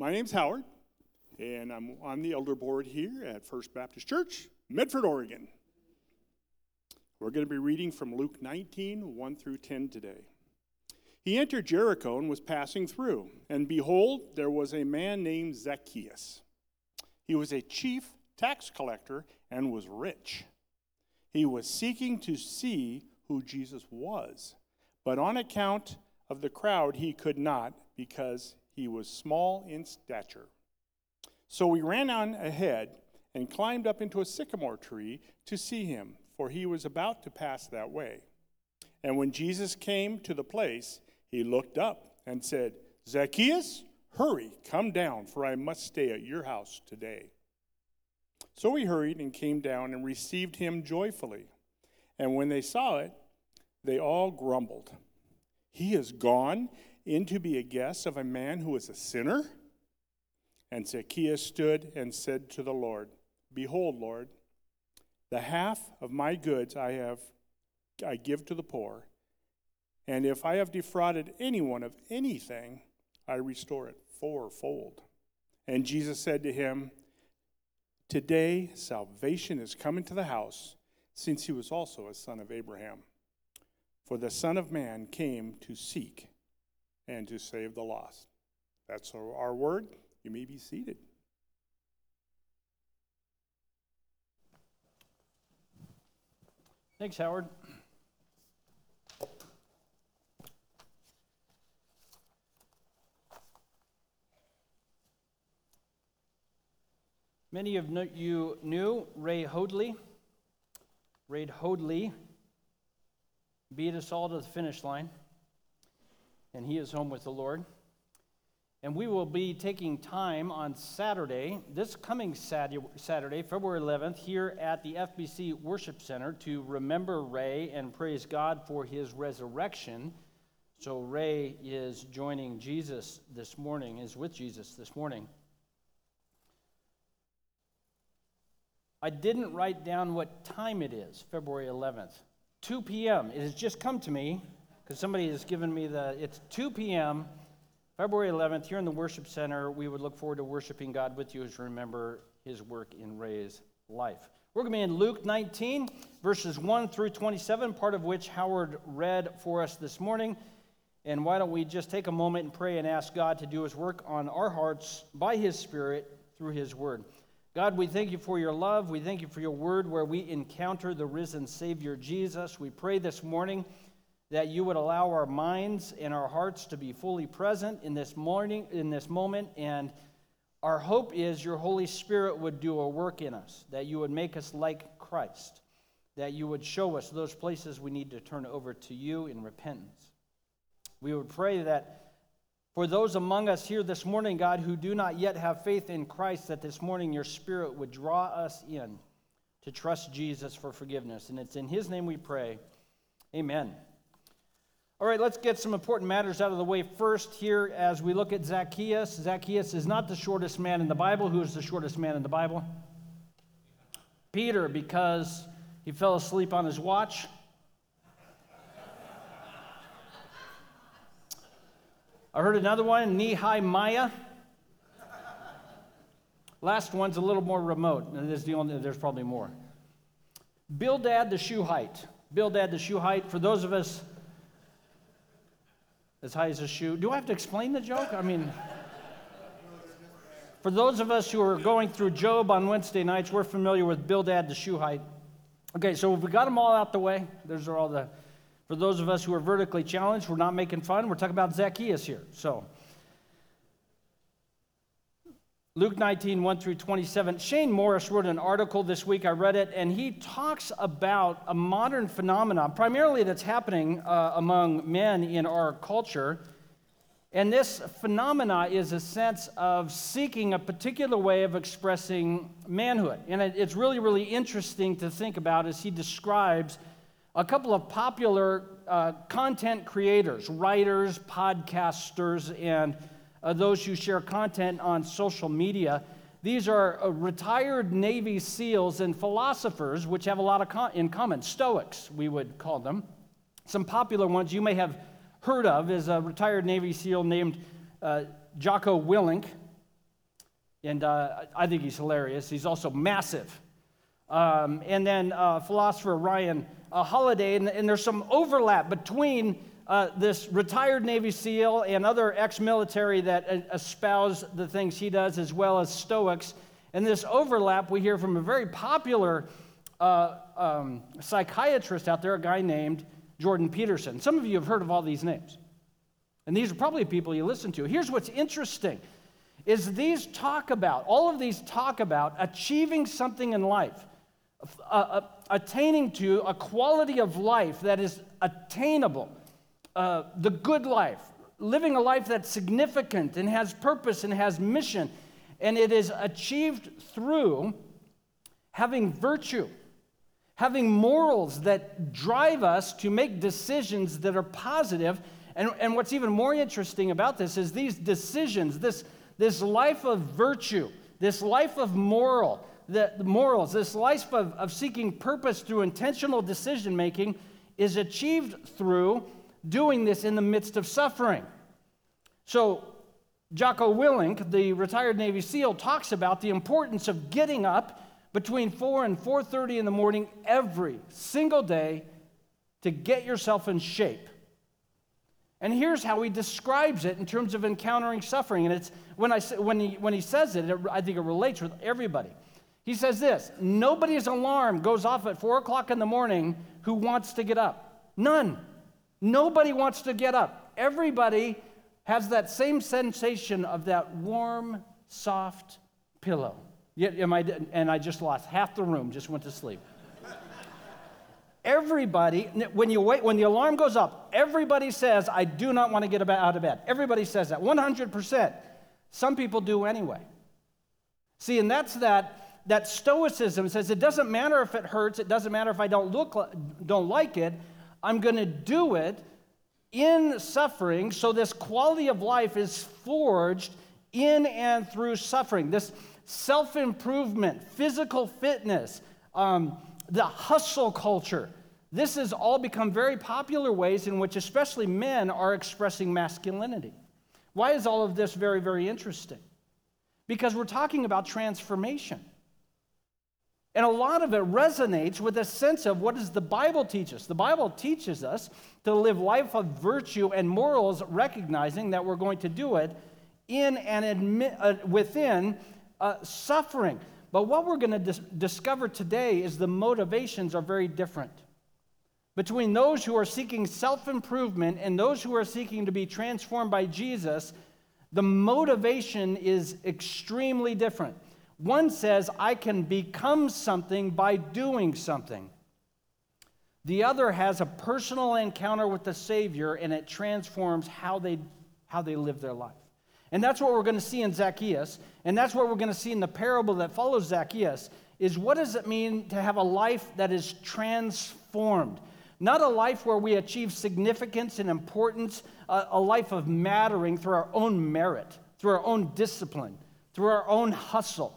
My name's Howard, and I'm on the elder board here at First Baptist Church, Medford, Oregon. We're going to be reading from Luke 19, 1 through 10 today. He entered Jericho and was passing through, and behold, there was a man named Zacchaeus. He was a chief tax collector and was rich. He was seeking to see who Jesus was, but on account of the crowd, he could not because he was small in stature. So we ran on ahead and climbed up into a sycamore tree to see him, for he was about to pass that way. And when Jesus came to the place, he looked up and said, Zacchaeus, hurry, come down, for I must stay at your house today. So he hurried and came down and received him joyfully. And when they saw it, they all grumbled. He is gone in to be a guest of a man who was a sinner? And Zacchaeus stood and said to the Lord, Behold, Lord, the half of my goods I have I give to the poor, and if I have defrauded anyone of anything, I restore it fourfold. And Jesus said to him, Today salvation is come into the house, since he was also a son of Abraham. For the Son of Man came to seek and to save the lost. That's our word. You may be seated. Thanks, Howard. Many of you knew Ray Hoadley. Ray Hoadley beat us all to the finish line, and he is home with the Lord. And we will be taking time on Saturday, this coming Saturday, February 11th, here at the FBC Worship Center to remember Ray and praise God for his resurrection. So, Ray is joining Jesus this morning, is with Jesus this morning. I didn't write down what time it is, February 11th. 2 p.m. It has just come to me because somebody has given me the, it's 2 p.m., February 11th, here in the worship center. We would look forward to worshiping God with you as you remember his work in Ray's life. We're going to be in Luke 19, verses 1 through 27, part of which Howard read for us this morning. And why don't we just take a moment and pray and ask God to do his work on our hearts by his Spirit through his word. God, we thank you for your love. We thank you for your word where we encounter the risen Savior Jesus. We pray this morning that you would allow our minds and our hearts to be fully present in this morning, in this moment. And our hope is your Holy Spirit would do a work in us, that you would make us like Christ, that you would show us those places we need to turn over to you in repentance. We would pray that for those among us here this morning, God, who do not yet have faith in Christ, that this morning your Spirit would draw us in to trust Jesus for forgiveness. And it's in His name we pray. Amen. All right, let's get some important matters out of the way first here as we look at Zacchaeus. Zacchaeus is not the shortest man in the Bible. Who is the shortest man in the Bible? Peter, because he fell asleep on his watch. I heard another one, Nehemiah. Last one's a little more remote. There's, the only, there's probably more. Bildad the Shuhite. Bildad the Shuhite. For those of us as high as a shoe. Do I have to explain the joke? I mean, for those of us who are going through Job on Wednesday nights, we're familiar with Bildad the shoe height. Okay, so we got them all out the way. Those are all the for those of us who are vertically challenged, we're not making fun. We're talking about Zacchaeus here. So, Luke 19, 1 through 27. Shane Morris wrote an article this week. I read it, and he talks about a modern phenomenon, primarily that's happening uh, among men in our culture. And this phenomena is a sense of seeking a particular way of expressing manhood. And it, it's really, really interesting to think about as he describes a couple of popular uh, content creators, writers, podcasters, and uh, those who share content on social media. These are uh, retired Navy SEALs and philosophers, which have a lot of in common. Stoics, we would call them. Some popular ones you may have heard of is a retired Navy SEAL named uh, Jocko Willink. And uh, I think he's hilarious. He's also massive. Um, and then uh, philosopher Ryan uh, Holiday, and, and, there's some overlap between uh, this retired Navy SEAL and other ex military that espouse the things he does, as well as Stoics. And this overlap we hear from a very popular uh, um, psychiatrist out there, a guy named Jordan Peterson. Some of you have heard of all these names. And these are probably people you listen to. Here's what's interesting is these talk about, all of these talk about achieving something in life, uh, uh, attaining to a quality of life that is attainable, uh, the good life, living a life that's significant and has purpose and has mission. And it is achieved through having virtue, having morals that drive us to make decisions that are positive. And, and what's even more interesting about this is these decisions, this, this life of virtue, this life of moral, the, the morals, this life of, of seeking purpose through intentional decision making is achieved through doing this in the midst of suffering. So, Jocko Willink, the retired Navy SEAL, talks about the importance of getting up between 4 and 4:30 in the morning every single day to get yourself in shape. And here's how he describes it in terms of encountering suffering. And it's when, I, when, he, when he says it, I think it relates with everybody. He says this Nobody's alarm goes off at 4 o'clock in the morning who wants to get up. None. Nobody wants to get up. Everybody has that same sensation of that warm, soft pillow. Yet, am I, and I just lost half the room, just went to sleep. Everybody, when you wait, when the alarm goes up, everybody says, I do not want to get out of bed. Everybody says that, 100%. Some people do anyway. See, and that's that, that stoicism says it doesn't matter if it hurts, it doesn't matter if I don't, look, don't like it, I'm going to do it in suffering, so this quality of life is forged in and through suffering. This self improvement, physical fitness, um, the hustle culture. This has all become very popular ways in which, especially men, are expressing masculinity. Why is all of this very, very interesting? Because we're talking about transformation. And a lot of it resonates with a sense of what does the Bible teach us? The Bible teaches us to live life of virtue and morals, recognizing that we're going to do it in and admit, uh, within uh, suffering. But what we're going to dis- discover today is the motivations are very different. Between those who are seeking self improvement and those who are seeking to be transformed by Jesus, the motivation is extremely different. One says, I can become something by doing something. The other has a personal encounter with the Savior and it transforms how they, how they live their life. And that's what we're going to see in Zacchaeus. And that's what we're going to see in the parable that follows Zacchaeus is what does it mean to have a life that is transformed? Not a life where we achieve significance and importance, a, a life of mattering through our own merit, through our own discipline, through our own hustle.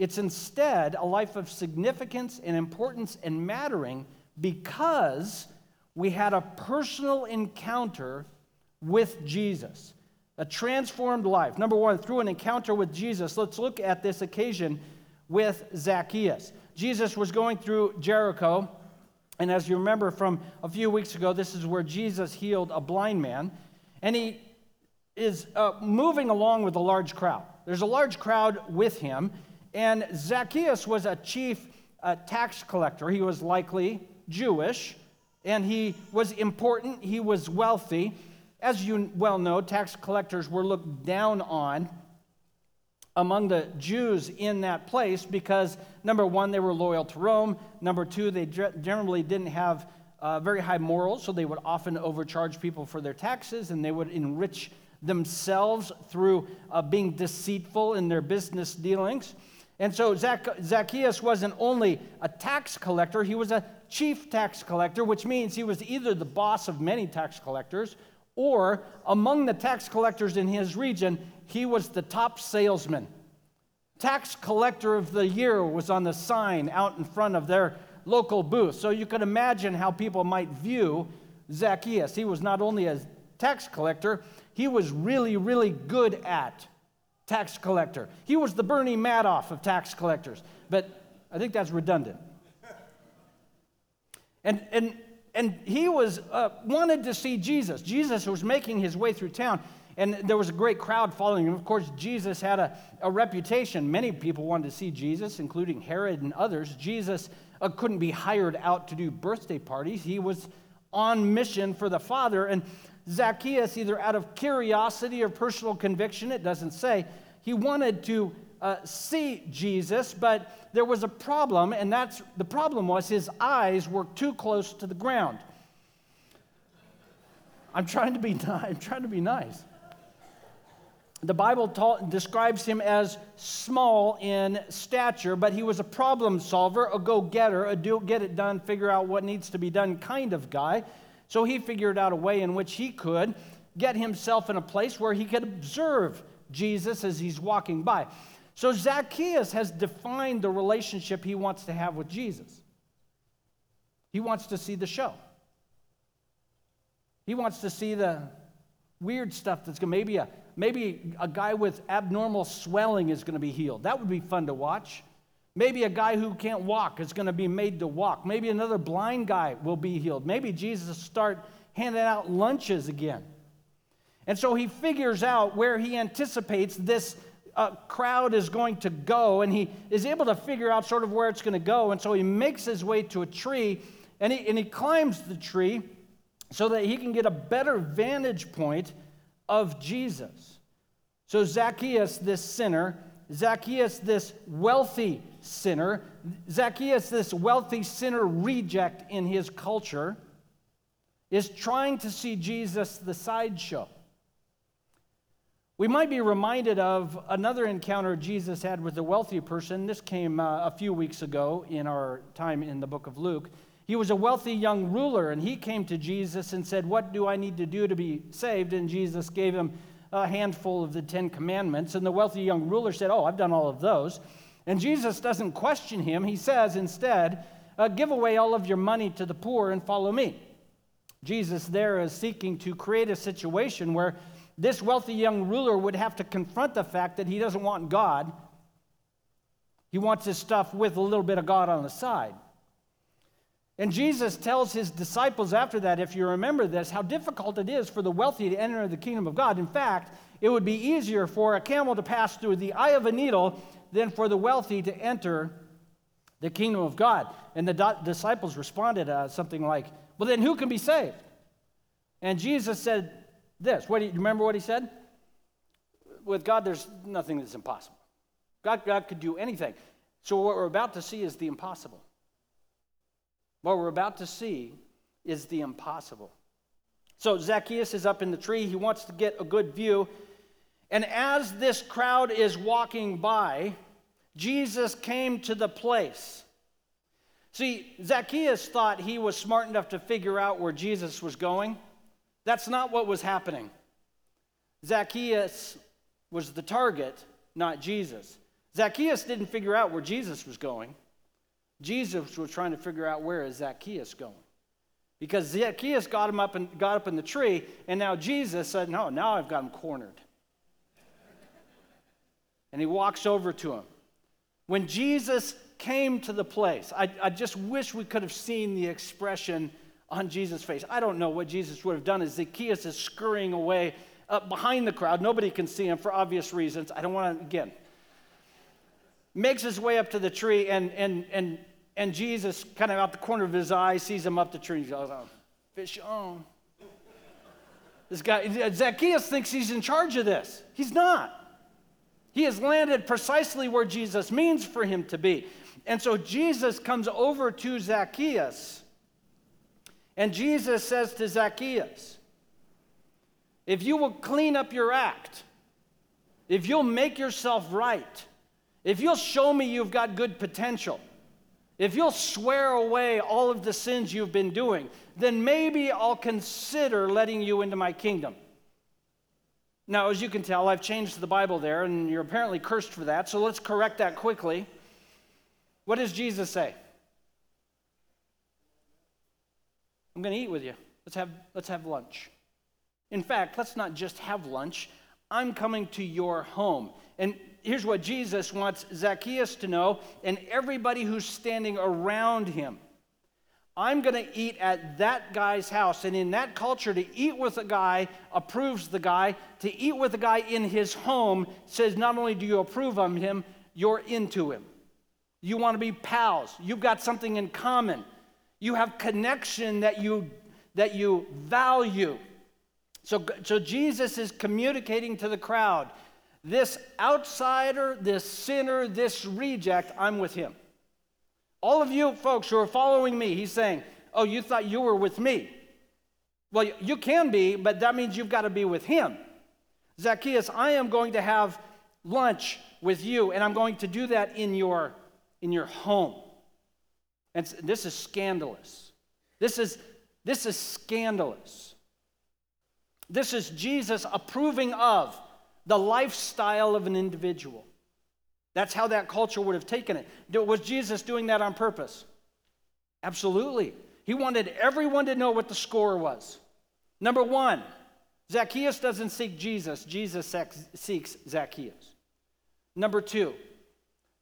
It's instead a life of significance and importance and mattering because we had a personal encounter with Jesus a transformed life. Number one, through an encounter with Jesus. Let's look at this occasion with Zacchaeus. Jesus was going through Jericho, and as you remember from a few weeks ago, this is where Jesus healed a blind man, and he is uh, moving along with a large crowd. There's a large crowd with him, and Zacchaeus was a chief uh, tax collector. He was likely Jewish, and he was important, he was wealthy. As you well know, tax collectors were looked down on among the Jews in that place because, number one, they were loyal to Rome. Number two, they generally didn't have uh, very high morals, so they would often overcharge people for their taxes and they would enrich themselves through uh, being deceitful in their business dealings. And so Zacchaeus wasn't only a tax collector, he was a chief tax collector, which means he was either the boss of many tax collectors or among the tax collectors in his region, he was the top salesman. Tax collector of the year was on the sign out in front of their local booth. So you can imagine how people might view Zacchaeus. He was not only a tax collector, he was really, really good at tax collector. He was the Bernie Madoff of tax collectors. But I think that's redundant. And, and, and he was uh, wanted to see Jesus. Jesus was making his way through town, and there was a great crowd following him. Of course, Jesus had a, a reputation. Many people wanted to see Jesus, including Herod and others. Jesus uh, couldn't be hired out to do birthday parties. He was on mission for the Father. And Zacchaeus, either out of curiosity or personal conviction, it doesn't say, he wanted to uh, see Jesus, but there was a problem, and that's the problem was his eyes were too close to the ground. I'm trying to be I'm trying to be nice. The Bible ta- describes him as small in stature, but he was a problem solver, a go getter, a do get it done, figure out what needs to be done kind of guy. So he figured out a way in which he could get himself in a place where he could observe Jesus as he's walking by. So Zacchaeus has defined the relationship he wants to have with Jesus. He wants to see the show. He wants to see the weird stuff that's going to maybe a maybe a guy with abnormal swelling is going to be healed. That would be fun to watch. Maybe a guy who can't walk is going to be made to walk. Maybe another blind guy will be healed. Maybe Jesus will start handing out lunches again. And so he figures out where he anticipates this uh, crowd is going to go, and he is able to figure out sort of where it's going to go. And so he makes his way to a tree, and he, and he climbs the tree so that he can get a better vantage point of Jesus. So Zacchaeus, this sinner, Zacchaeus, this wealthy sinner, Zacchaeus, this wealthy sinner reject in his culture, is trying to see Jesus the sideshow. We might be reminded of another encounter Jesus had with a wealthy person. This came uh, a few weeks ago in our time in the book of Luke. He was a wealthy young ruler, and he came to Jesus and said, What do I need to do to be saved? And Jesus gave him a handful of the Ten Commandments. And the wealthy young ruler said, Oh, I've done all of those. And Jesus doesn't question him. He says instead, uh, Give away all of your money to the poor and follow me. Jesus there is seeking to create a situation where this wealthy young ruler would have to confront the fact that he doesn't want God. He wants his stuff with a little bit of God on the side. And Jesus tells his disciples after that, if you remember this, how difficult it is for the wealthy to enter the kingdom of God. In fact, it would be easier for a camel to pass through the eye of a needle than for the wealthy to enter the kingdom of God. And the disciples responded uh, something like, Well, then who can be saved? And Jesus said, this. What do you remember what he said? With God, there's nothing that's impossible. God, God could do anything. So what we're about to see is the impossible. What we're about to see is the impossible. So Zacchaeus is up in the tree. He wants to get a good view. And as this crowd is walking by, Jesus came to the place. See, Zacchaeus thought he was smart enough to figure out where Jesus was going. That's not what was happening. Zacchaeus was the target, not Jesus. Zacchaeus didn't figure out where Jesus was going. Jesus was trying to figure out where is Zacchaeus going. Because Zacchaeus got him up and got up in the tree, and now Jesus said, No, now I've got him cornered. And he walks over to him. When Jesus came to the place, I, I just wish we could have seen the expression on Jesus' face. I don't know what Jesus would have done as Zacchaeus is scurrying away up behind the crowd. Nobody can see him for obvious reasons. I don't want to, again. Makes his way up to the tree, and, and, and, and Jesus, kind of out the corner of his eye, sees him up the tree. He goes, oh, fish on. This guy, Zacchaeus thinks he's in charge of this. He's not. He has landed precisely where Jesus means for him to be. And so Jesus comes over to Zacchaeus and Jesus says to Zacchaeus, If you will clean up your act, if you'll make yourself right, if you'll show me you've got good potential, if you'll swear away all of the sins you've been doing, then maybe I'll consider letting you into my kingdom. Now, as you can tell, I've changed the Bible there, and you're apparently cursed for that, so let's correct that quickly. What does Jesus say? I'm going to eat with you. Let's have, let's have lunch. In fact, let's not just have lunch. I'm coming to your home. And here's what Jesus wants Zacchaeus to know and everybody who's standing around him. I'm going to eat at that guy's house. And in that culture, to eat with a guy approves the guy. To eat with a guy in his home says not only do you approve of him, you're into him. You want to be pals. You've got something in common. You have connection that you, that you value. So, so Jesus is communicating to the crowd this outsider, this sinner, this reject, I'm with him. All of you folks who are following me, he's saying, Oh, you thought you were with me. Well, you can be, but that means you've got to be with him. Zacchaeus, I am going to have lunch with you, and I'm going to do that in your, in your home. And this is scandalous. This is, this is scandalous. This is Jesus approving of the lifestyle of an individual. That's how that culture would have taken it. Was Jesus doing that on purpose? Absolutely. He wanted everyone to know what the score was. Number one, Zacchaeus doesn't seek Jesus, Jesus seeks Zacchaeus. Number two,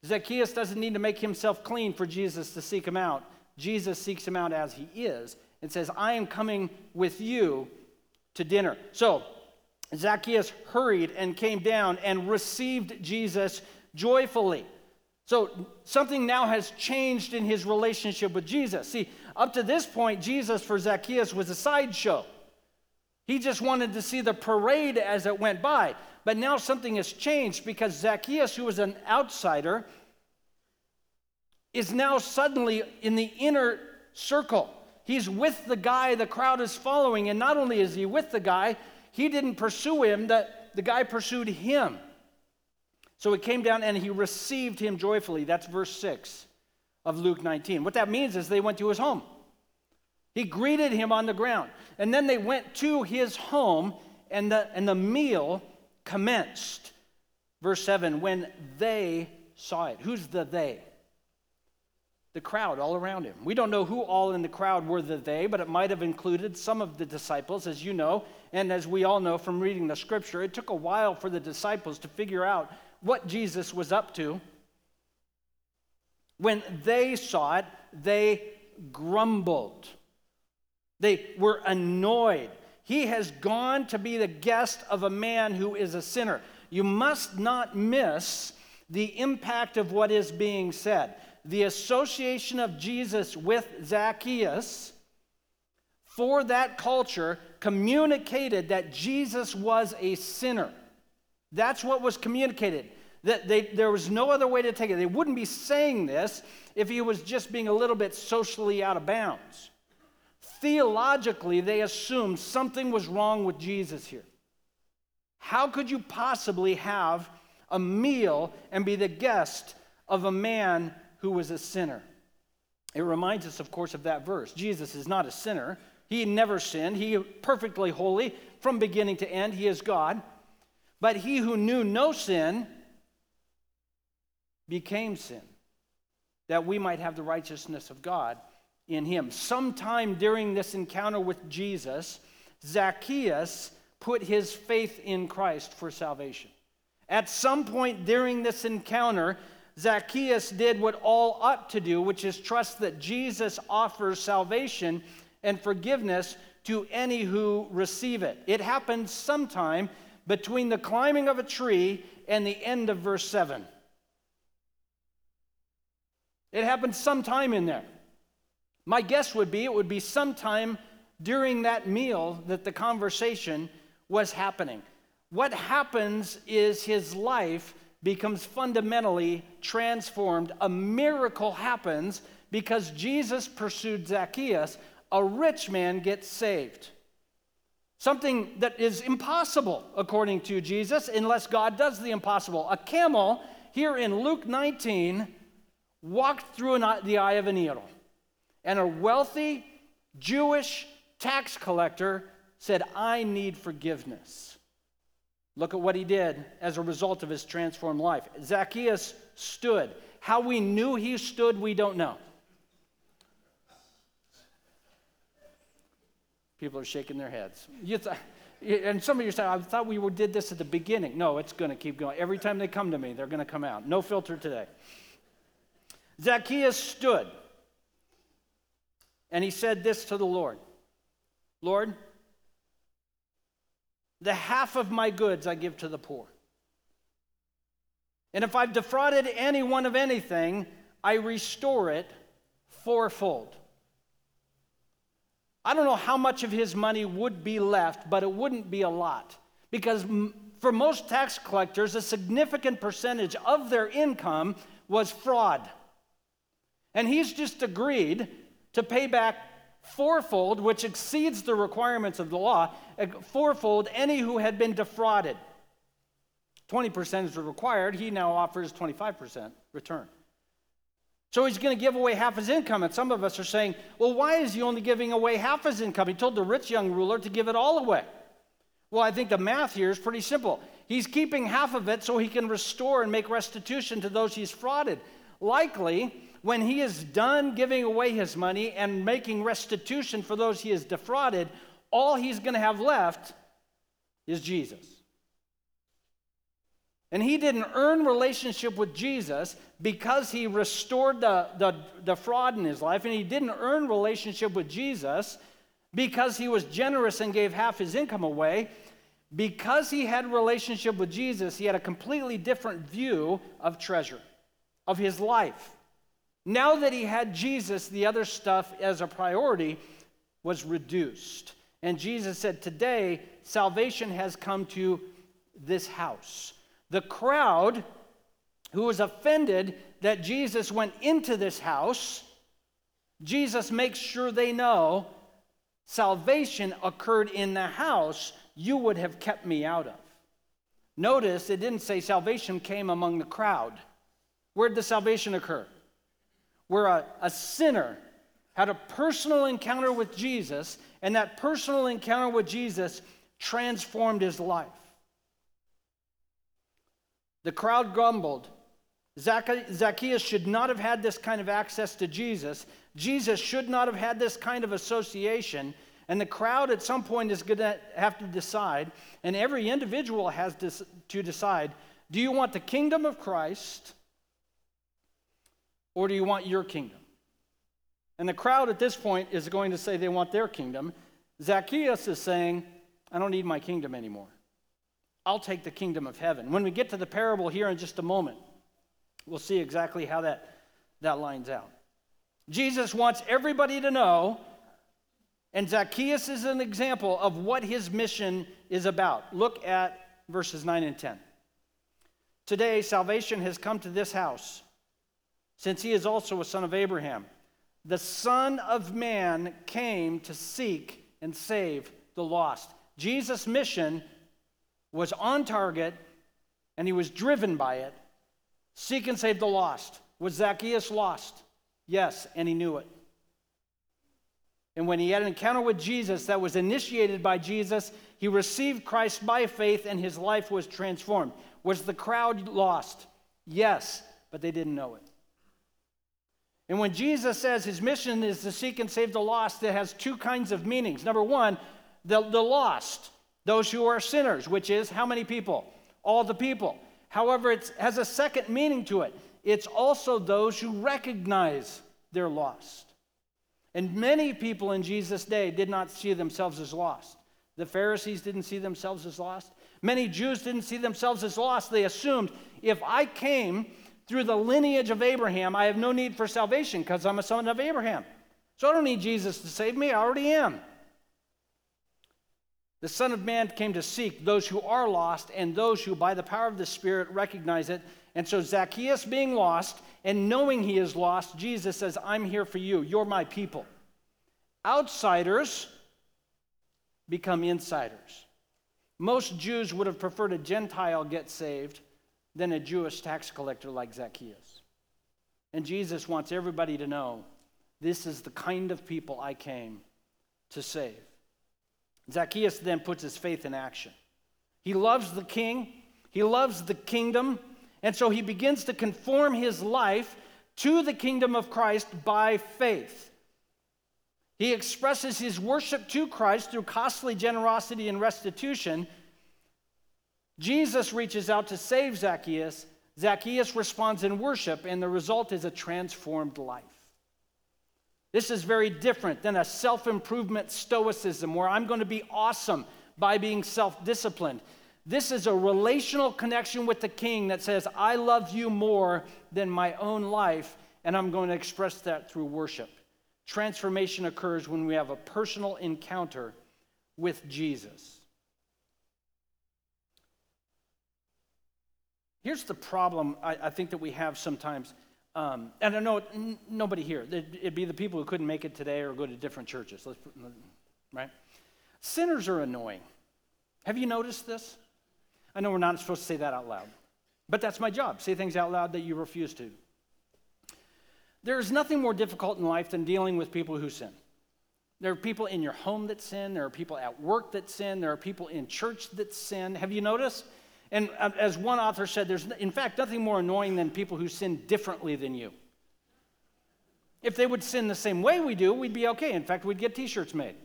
Zacchaeus doesn't need to make himself clean for Jesus to seek him out. Jesus seeks him out as he is and says, I am coming with you to dinner. So, Zacchaeus hurried and came down and received Jesus joyfully. So, something now has changed in his relationship with Jesus. See, up to this point, Jesus for Zacchaeus was a sideshow. He just wanted to see the parade as it went by. But now something has changed because Zacchaeus, who was an outsider, is now suddenly in the inner circle. He's with the guy the crowd is following. And not only is he with the guy, he didn't pursue him, the, the guy pursued him. So he came down and he received him joyfully. That's verse 6 of Luke 19. What that means is they went to his home. He greeted him on the ground. And then they went to his home, and the, and the meal commenced. Verse 7 when they saw it. Who's the they? The crowd all around him. We don't know who all in the crowd were the they, but it might have included some of the disciples, as you know, and as we all know from reading the scripture. It took a while for the disciples to figure out what Jesus was up to. When they saw it, they grumbled. They were annoyed. He has gone to be the guest of a man who is a sinner. You must not miss the impact of what is being said. The association of Jesus with Zacchaeus for that culture communicated that Jesus was a sinner. That's what was communicated. That they, there was no other way to take it. They wouldn't be saying this if he was just being a little bit socially out of bounds. Theologically, they assumed something was wrong with Jesus here. How could you possibly have a meal and be the guest of a man who was a sinner? It reminds us, of course, of that verse. Jesus is not a sinner. He never sinned. He perfectly holy from beginning to end. He is God. But he who knew no sin became sin, that we might have the righteousness of God in him. Sometime during this encounter with Jesus, Zacchaeus put his faith in Christ for salvation. At some point during this encounter, Zacchaeus did what all ought to do, which is trust that Jesus offers salvation and forgiveness to any who receive it. It happened sometime between the climbing of a tree and the end of verse 7. It happened sometime in there. My guess would be it would be sometime during that meal that the conversation was happening. What happens is his life becomes fundamentally transformed. A miracle happens because Jesus pursued Zacchaeus. A rich man gets saved. Something that is impossible, according to Jesus, unless God does the impossible. A camel, here in Luke 19, walked through the eye of a needle. And a wealthy Jewish tax collector said, I need forgiveness. Look at what he did as a result of his transformed life. Zacchaeus stood. How we knew he stood, we don't know. People are shaking their heads. Th- And some of you say, I thought we did this at the beginning. No, it's going to keep going. Every time they come to me, they're going to come out. No filter today. Zacchaeus stood and he said this to the Lord Lord, the half of my goods I give to the poor. And if I've defrauded anyone of anything, I restore it fourfold. I don't know how much of his money would be left, but it wouldn't be a lot. Because for most tax collectors, a significant percentage of their income was fraud. And he's just agreed to pay back fourfold, which exceeds the requirements of the law, eh, fourfold any who had been defrauded. 20% is required. He now offers 25% return. So he's going to give away half his income. And some of us are saying, well, why is he only giving away half his income? He told the rich young ruler to give it all away. Well, I think the math here is pretty simple. He's keeping half of it so he can restore and make restitution to those he's frauded. Likely, when he is done giving away his money and making restitution for those he has defrauded, all he's going to have left is Jesus. And he didn't earn relationship with Jesus because he restored the, the, the, fraud in his life. And he didn't earn relationship with Jesus because he was generous and gave half his income away. Because he had relationship with Jesus, he had a completely different view of treasure, of his life. Now that he had Jesus, the other stuff as a priority was reduced. And Jesus said, Today, salvation has come to this house. The crowd who was offended that Jesus went into this house, Jesus makes sure they know salvation occurred in the house you would have kept me out of. Notice it didn't say salvation came among the crowd. Where did the salvation occur? Where a, a sinner had a personal encounter with Jesus, and that personal encounter with Jesus transformed his life. The crowd grumbled. Zacchaeus should not have had this kind of access to Jesus. Jesus should not have had this kind of association. And the crowd at some point is going to have to decide, and every individual has to decide do you want the kingdom of Christ or do you want your kingdom? And the crowd at this point is going to say they want their kingdom. Zacchaeus is saying, I don't need my kingdom anymore. I'll take the kingdom of heaven. When we get to the parable here in just a moment, we'll see exactly how that, that lines out. Jesus wants everybody to know, and Zacchaeus is an example of what his mission is about. Look at verses 9 and 10. Today, salvation has come to this house, since he is also a son of Abraham. The Son of Man came to seek and save the lost. Jesus' mission was on target and he was driven by it. Seek and save the lost. Was Zacchaeus lost? Yes, and he knew it. And when he had an encounter with Jesus that was initiated by Jesus, he received Christ by faith and his life was transformed. Was the crowd lost? Yes, but they didn't know it. And when Jesus says his mission is to seek and save the lost, it has two kinds of meanings. Number one, the, the lost. Those who are sinners, which is how many people? All the people. However, it has a second meaning to it. It's also those who recognize they're lost. And many people in Jesus' day did not see themselves as lost. The Pharisees didn't see themselves as lost. Many Jews didn't see themselves as lost. They assumed if I came through the lineage of Abraham, I have no need for salvation because I'm a son of Abraham. So I don't need Jesus to save me, I already am. The Son of Man came to seek those who are lost and those who, by the power of the Spirit, recognize it. And so, Zacchaeus being lost and knowing he is lost, Jesus says, I'm here for you. You're my people. Outsiders become insiders. Most Jews would have preferred a Gentile get saved than a Jewish tax collector like Zacchaeus. And Jesus wants everybody to know this is the kind of people I came to save. Zacchaeus then puts his faith in action. He loves the king, he loves the kingdom, and so he begins to conform his life to the kingdom of Christ by faith. He expresses his worship to Christ through costly generosity and restitution. Jesus reaches out to save Zacchaeus. Zacchaeus responds in worship, and the result is a transformed life. This is very different than a self improvement stoicism where I'm going to be awesome by being self disciplined. This is a relational connection with the king that says, I love you more than my own life, and I'm going to express that through worship. Transformation occurs when we have a personal encounter with Jesus. Here's the problem I, I think that we have sometimes. Um, and I know n- nobody here, it'd, be the people who couldn't make it today or go to different churches. Let's right? Sinners are annoying. Have you noticed this? I know we're not supposed to say that out loud, but that's my job. Say things out loud that you refuse to. There is nothing more difficult in life than dealing with people who sin. There are people in your home that sin, there are people at work that sin, there are people in church that sin. Have you noticed? And uh, as one author said, there's in fact nothing more annoying than people who sin differently than you. If they would sin the same way we do, we'd be okay. In fact, we'd get t shirts made.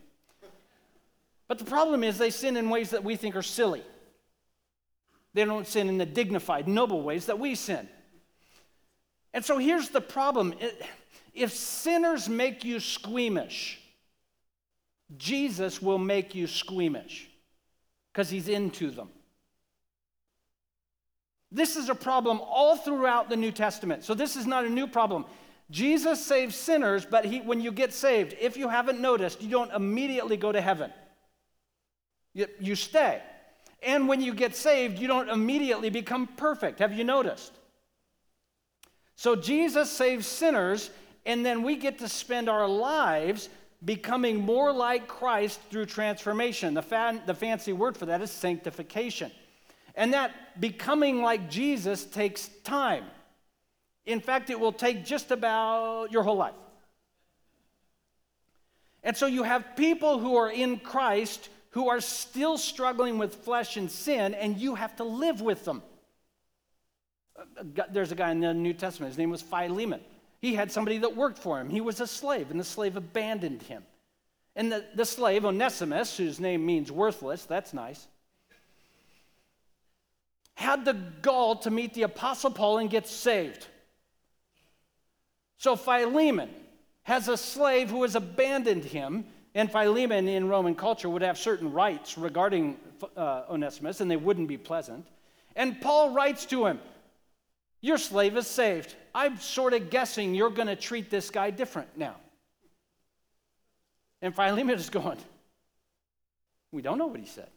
But the problem is they sin in ways that we think are silly. They don't sin in the dignified, noble ways that we sin. And so here's the problem if sinners make you squeamish, Jesus will make you squeamish because he's into them. This is a problem all throughout the New Testament. So this is not a new problem. Jesus saves sinners, but he, when you get saved, if you haven't noticed, you don't immediately go to heaven. You, you stay. And when you get saved, you don't immediately become perfect. Have you noticed? So Jesus saves sinners, and then we get to spend our lives becoming more like Christ through transformation. The, fan, the fancy word for that is sanctification. And that becoming like Jesus takes time. In fact, it will take just about your whole life. And so you have people who are in Christ who are still struggling with flesh and sin, and you have to live with them. There's a guy in the New Testament, his name was Philemon. He had somebody that worked for him. He was a slave, and the slave abandoned him. And the, the slave, Onesimus, whose name means worthless, that's nice, had the gall to meet the Apostle Paul and get saved. So Philemon has a slave who has abandoned him, and Philemon in Roman culture would have certain rights regarding uh, Onesimus, and they wouldn't be pleasant. And Paul writes to him, Your slave is saved. I'm sort of guessing you're going to treat this guy different now. And Philemon is going, We don't know what he said.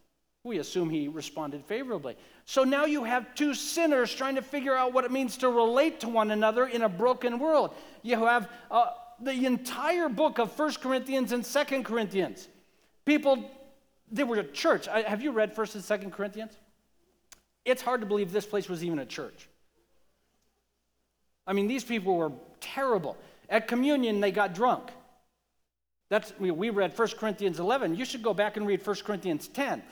We assume he responded favorably. So now you have two sinners trying to figure out what it means to relate to one another in a broken world. You have uh, the entire book of First Corinthians and Second Corinthians. People, they were a church. I, have you read First and Second Corinthians? It's hard to believe this place was even a church. I mean, these people were terrible. At communion, they got drunk. That's we read 1 Corinthians 11. You should go back and read 1 Corinthians 10.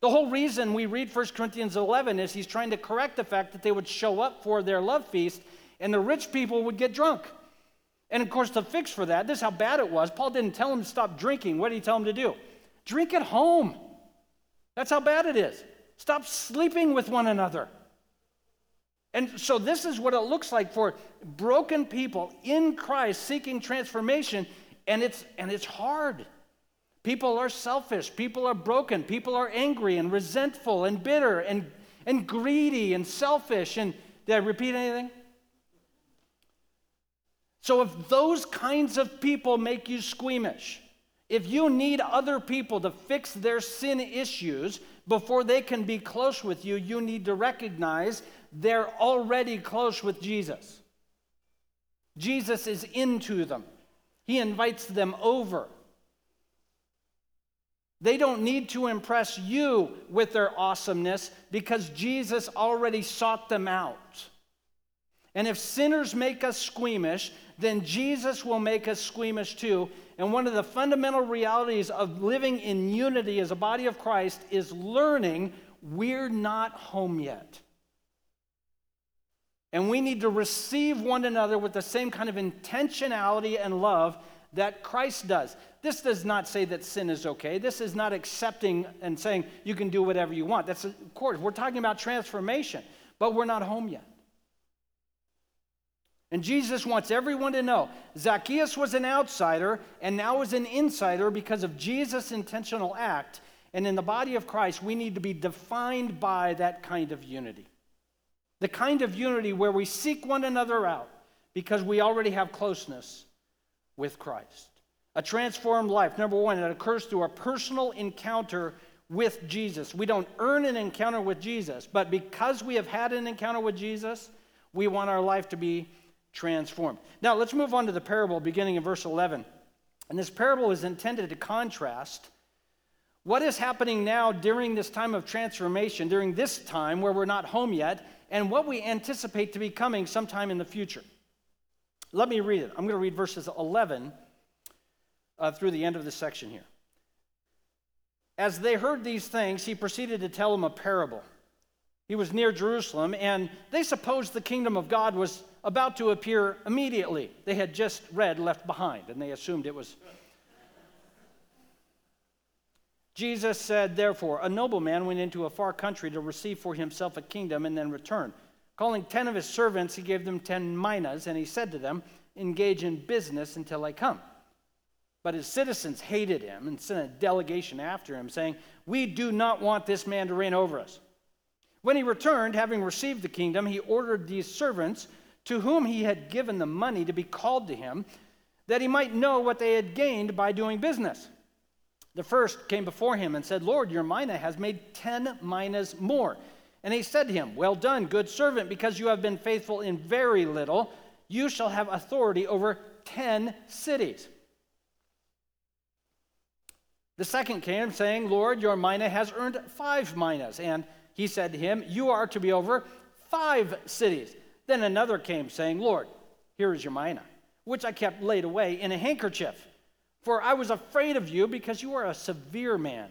The whole reason we read 1 Corinthians 11 is he's trying to correct the fact that they would show up for their love feast and the rich people would get drunk. And of course, the fix for that, this is how bad it was. Paul didn't tell them to stop drinking. What did he tell them to do? Drink at home. That's how bad it is. Stop sleeping with one another. And so, this is what it looks like for broken people in Christ seeking transformation, and it's, and it's hard. People are selfish, people are broken, people are angry and resentful and bitter and, and greedy and selfish. And did I repeat anything? So, if those kinds of people make you squeamish, if you need other people to fix their sin issues before they can be close with you, you need to recognize they're already close with Jesus. Jesus is into them, He invites them over. They don't need to impress you with their awesomeness because Jesus already sought them out. And if sinners make us squeamish, then Jesus will make us squeamish too. And one of the fundamental realities of living in unity as a body of Christ is learning we're not home yet. And we need to receive one another with the same kind of intentionality and love that Christ does. This does not say that sin is okay. This is not accepting and saying you can do whatever you want. That's, of course, we're talking about transformation, but we're not home yet. And Jesus wants everyone to know Zacchaeus was an outsider and now is an insider because of Jesus' intentional act. And in the body of Christ, we need to be defined by that kind of unity. The kind of unity where we seek one another out because we already have closeness with Christ. A transformed life, number one, it occurs through a personal encounter with Jesus. We don't earn an encounter with Jesus, but because we have had an encounter with Jesus, we want our life to be transformed. Now, let's move on to the parable beginning in verse 11. And this parable is intended to contrast what is happening now during this time of transformation, during this time where we're not home yet, and what we anticipate to be coming sometime in the future. Let me read it. I'm going to read verses 11 uh, through the end of this section here. As they heard these things, he proceeded to tell them a parable. He was near Jerusalem, and they supposed the kingdom of God was about to appear immediately. They had just read Left Behind, and they assumed it was. Jesus said, Therefore, a nobleman went into a far country to receive for himself a kingdom and then return. Calling ten of his servants, he gave them ten minas, and he said to them, Engage in business until I come. But his citizens hated him and sent a delegation after him, saying, We do not want this man to reign over us. When he returned, having received the kingdom, he ordered these servants to whom he had given the money to be called to him, that he might know what they had gained by doing business. The first came before him and said, Lord, your mina has made ten minas more. And he said to him, Well done, good servant, because you have been faithful in very little, you shall have authority over ten cities. The second came, saying, Lord, your mina has earned five minas. And he said to him, You are to be over five cities. Then another came, saying, Lord, here is your mina, which I kept laid away in a handkerchief. For I was afraid of you because you are a severe man.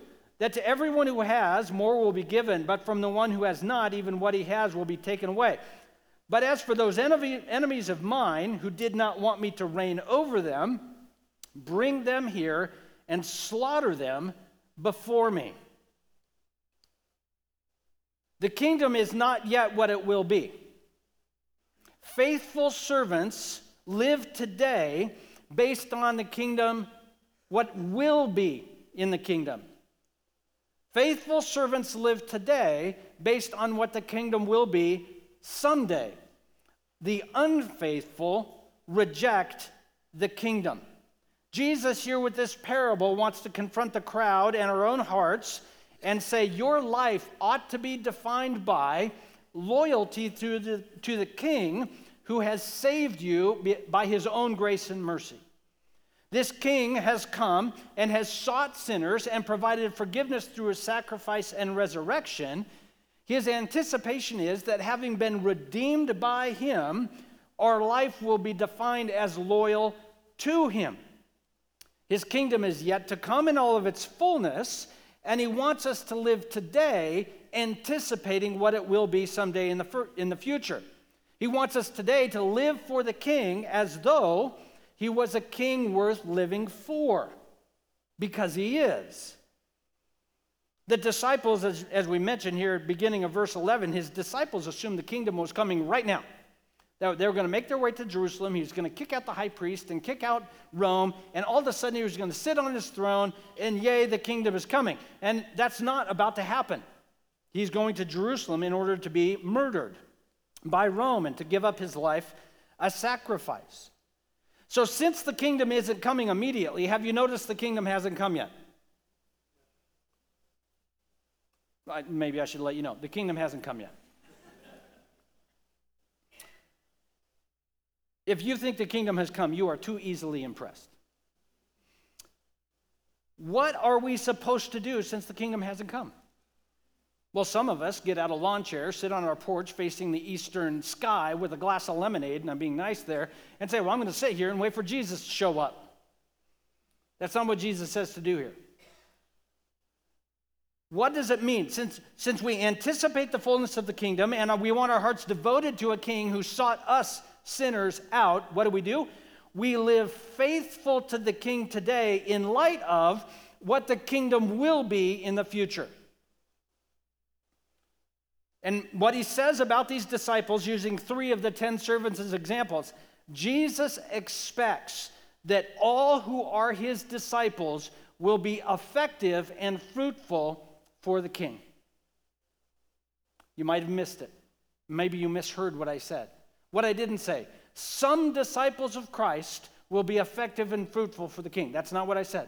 that to everyone who has, more will be given, but from the one who has not, even what he has will be taken away. But as for those enemies of mine who did not want me to reign over them, bring them here and slaughter them before me. The kingdom is not yet what it will be. Faithful servants live today based on the kingdom, what will be in the kingdom. Faithful servants live today based on what the kingdom will be someday. The unfaithful reject the kingdom. Jesus, here with this parable, wants to confront the crowd and our own hearts and say, Your life ought to be defined by loyalty to the, to the king who has saved you by his own grace and mercy. This king has come and has sought sinners and provided forgiveness through his sacrifice and resurrection. His anticipation is that having been redeemed by him, our life will be defined as loyal to him. His kingdom is yet to come in all of its fullness, and he wants us to live today anticipating what it will be someday in the, in the future. He wants us today to live for the king as though he was a king worth living for, because he is. The disciples, as, as we mentioned here beginning of verse 11, his disciples assumed the kingdom was coming right now. That they were going to make their way to Jerusalem. He was going to kick out the high priest and kick out Rome. And all of a sudden, he was going to sit on his throne, and yay, the kingdom is coming. And that's not about to happen. He's going to Jerusalem in order to be murdered by Rome and to give up his life a sacrifice. So, since the kingdom isn't coming immediately, have you noticed the kingdom hasn't come yet? Maybe I should let you know. The kingdom hasn't come yet. If you think the kingdom has come, you are too easily impressed. What are we supposed to do since the kingdom hasn't come? Well, some of us get out of lawn chair, sit on our porch facing the eastern sky with a glass of lemonade, and I'm being nice there, and say, Well, I'm going to sit here and wait for Jesus to show up. That's not what Jesus says to do here. What does it mean? Since, since we anticipate the fullness of the kingdom and we want our hearts devoted to a king who sought us sinners out, what do we do? We live faithful to the king today in light of what the kingdom will be in the future. And what he says about these disciples, using three of the ten servants as examples, Jesus expects that all who are his disciples will be effective and fruitful for the king. You might have missed it. Maybe you misheard what I said. What I didn't say. Some disciples of Christ will be effective and fruitful for the king. That's not what I said.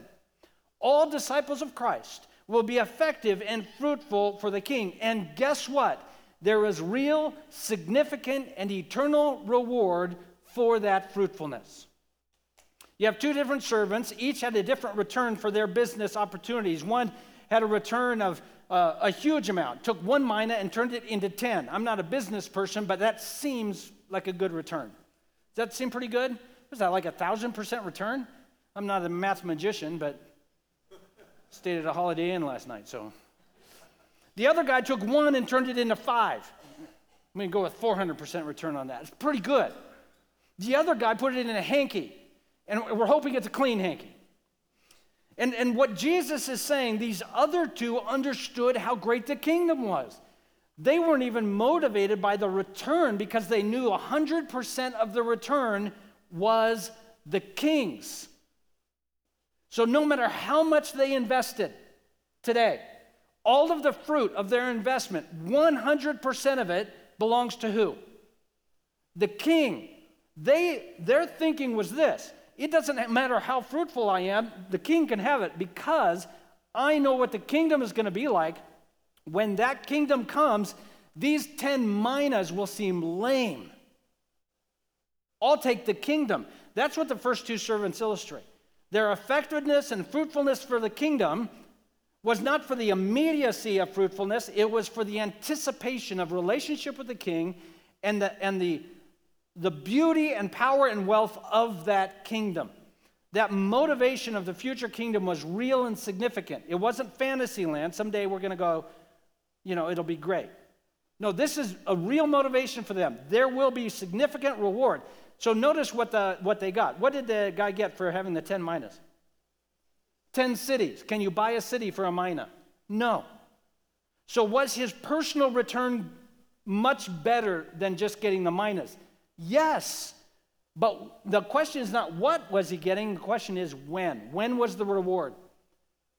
All disciples of Christ will be effective and fruitful for the king. And guess what? There is real, significant, and eternal reward for that fruitfulness. You have two different servants, each had a different return for their business opportunities. One had a return of uh, a huge amount, took one mina and turned it into 10. I'm not a business person, but that seems like a good return. Does that seem pretty good? Was that like a thousand percent return? I'm not a math magician, but stayed at a Holiday Inn last night, so. The other guy took one and turned it into five. I'm going to go with 400% return on that. It's pretty good. The other guy put it in a hanky, and we're hoping it's a clean hanky. And, and what Jesus is saying, these other two understood how great the kingdom was. They weren't even motivated by the return because they knew 100% of the return was the king's. So no matter how much they invested today, all of the fruit of their investment, 100% of it belongs to who? The king. They, their thinking was this it doesn't matter how fruitful I am, the king can have it because I know what the kingdom is going to be like. When that kingdom comes, these 10 minas will seem lame. I'll take the kingdom. That's what the first two servants illustrate. Their effectiveness and fruitfulness for the kingdom was not for the immediacy of fruitfulness, it was for the anticipation of relationship with the king and the, and the the beauty and power and wealth of that kingdom. That motivation of the future kingdom was real and significant. It wasn't fantasy land. Someday we're going to go, you know, it'll be great. No, this is a real motivation for them. There will be significant reward. So notice what, the, what they got. What did the guy get for having the 10 minas? 10 cities. Can you buy a city for a mina? No. So was his personal return much better than just getting the minas? Yes. But the question is not what was he getting, the question is when. When was the reward?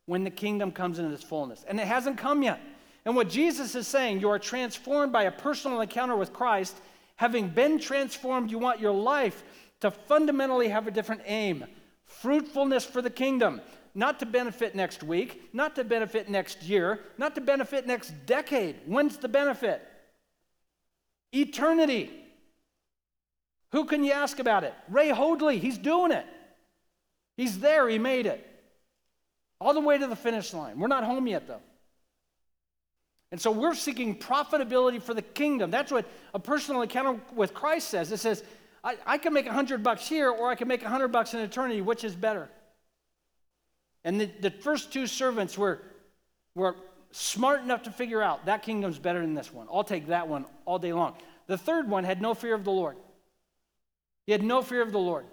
When the kingdom comes in its fullness. And it hasn't come yet. And what Jesus is saying, you are transformed by a personal encounter with Christ. Having been transformed, you want your life to fundamentally have a different aim fruitfulness for the kingdom. Not to benefit next week, not to benefit next year, not to benefit next decade. When's the benefit? Eternity. Who can you ask about it? Ray Hoadley, he's doing it. He's there, he made it. All the way to the finish line. We're not home yet, though. And so we're seeking profitability for the kingdom. That's what a personal encounter with Christ says. It says, I, I can make a hundred bucks here, or I can make a hundred bucks in eternity. Which is better? And the, the first two servants were, were smart enough to figure out that kingdom's better than this one. I'll take that one all day long. The third one had no fear of the Lord. He had no fear of the Lord.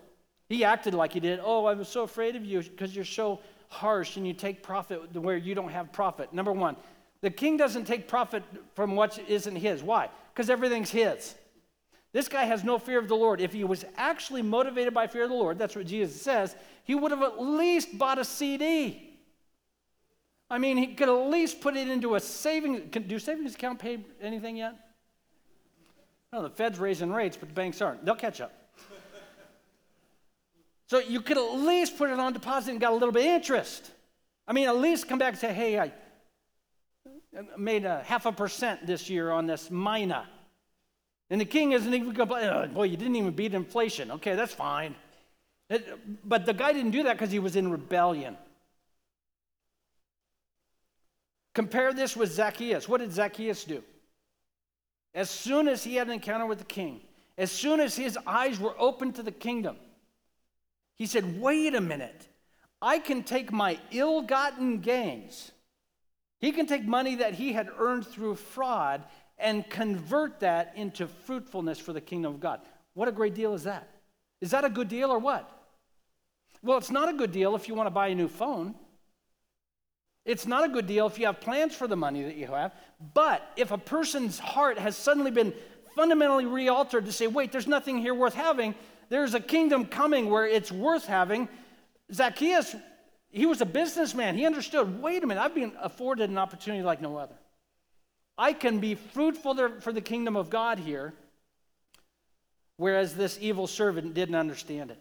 He acted like he did. Oh, I was so afraid of you because you're so harsh and you take profit where you don't have profit. Number one, the king doesn't take profit from what isn't his. Why? Because everything's his. This guy has no fear of the Lord. If he was actually motivated by fear of the Lord, that's what Jesus says, he would have at least bought a CD. I mean, he could at least put it into a savings. Do savings account pay anything yet? No, the Fed's raising rates, but the banks aren't. They'll catch up. So you could at least put it on deposit and got a little bit of interest. I mean, at least come back and say, hey, I made a half a percent this year on this mina. And the king isn't even complaining, oh, uh, boy, you didn't even beat inflation. Okay, that's fine. It, but the guy didn't do that because he was in rebellion. Compare this with Zacchaeus. What did Zacchaeus do? As soon as he had an encounter with the king, as soon as his eyes were open to the kingdom, he said, Wait a minute. I can take my ill gotten gains. He can take money that he had earned through fraud and convert that into fruitfulness for the kingdom of God. What a great deal is that? Is that a good deal or what? Well, it's not a good deal if you want to buy a new phone. It's not a good deal if you have plans for the money that you have. But if a person's heart has suddenly been fundamentally realtered to say, wait, there's nothing here worth having, there's a kingdom coming where it's worth having. Zacchaeus, he was a businessman. He understood, wait a minute, I've been afforded an opportunity like no other. I can be fruitful for the kingdom of God here, whereas this evil servant didn't understand it.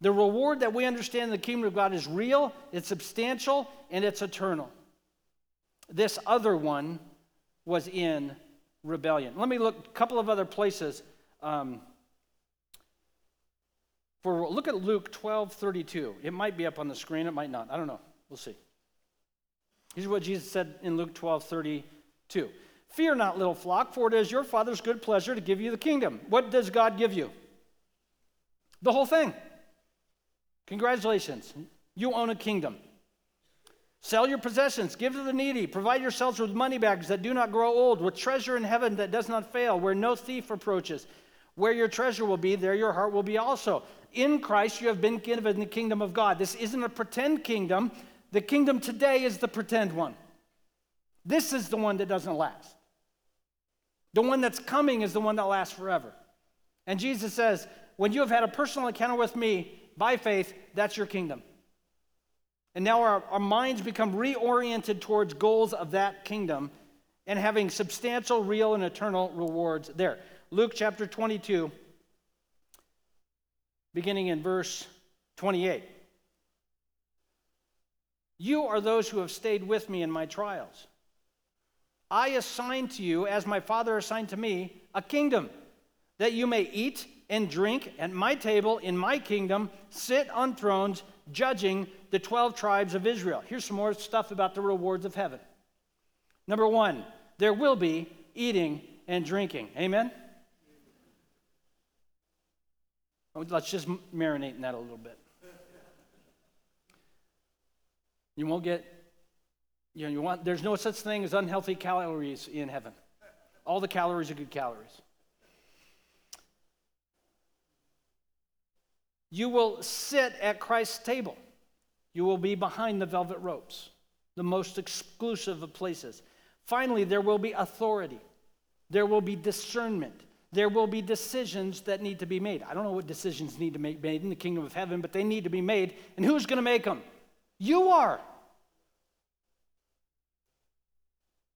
The reward that we understand in the kingdom of God is real, it's substantial, and it's eternal. This other one was in rebellion. Let me look a couple of other places. Um, for look at Luke 12, 32. It might be up on the screen, it might not. I don't know. We'll see. Here's what Jesus said in Luke 12, 32. Fear not, little flock, for it is your Father's good pleasure to give you the kingdom. What does God give you? The whole thing. Congratulations. You own a kingdom. Sell your possessions, give to the needy, provide yourselves with money bags that do not grow old, with treasure in heaven that does not fail, where no thief approaches. Where your treasure will be, there your heart will be also. In Christ, you have been given the kingdom of God. This isn't a pretend kingdom. The kingdom today is the pretend one. This is the one that doesn't last. The one that's coming is the one that lasts forever. And Jesus says, when you have had a personal encounter with me, by faith, that's your kingdom. And now our, our minds become reoriented towards goals of that kingdom and having substantial, real, and eternal rewards there. Luke chapter 22, beginning in verse 28. You are those who have stayed with me in my trials. I assign to you, as my Father assigned to me, a kingdom, that you may eat and drink at my table in my kingdom, sit on thrones, judging the 12 tribes of Israel. Here's some more stuff about the rewards of heaven. Number one, there will be eating and drinking. Amen? Let's just marinate in that a little bit. You won't get, you know, you want, there's no such thing as unhealthy calories in heaven. All the calories are good calories. You will sit at Christ's table. You will be behind the velvet ropes, the most exclusive of places. Finally, there will be authority, there will be discernment. There will be decisions that need to be made. I don't know what decisions need to be made in the kingdom of heaven, but they need to be made. And who's going to make them? You are.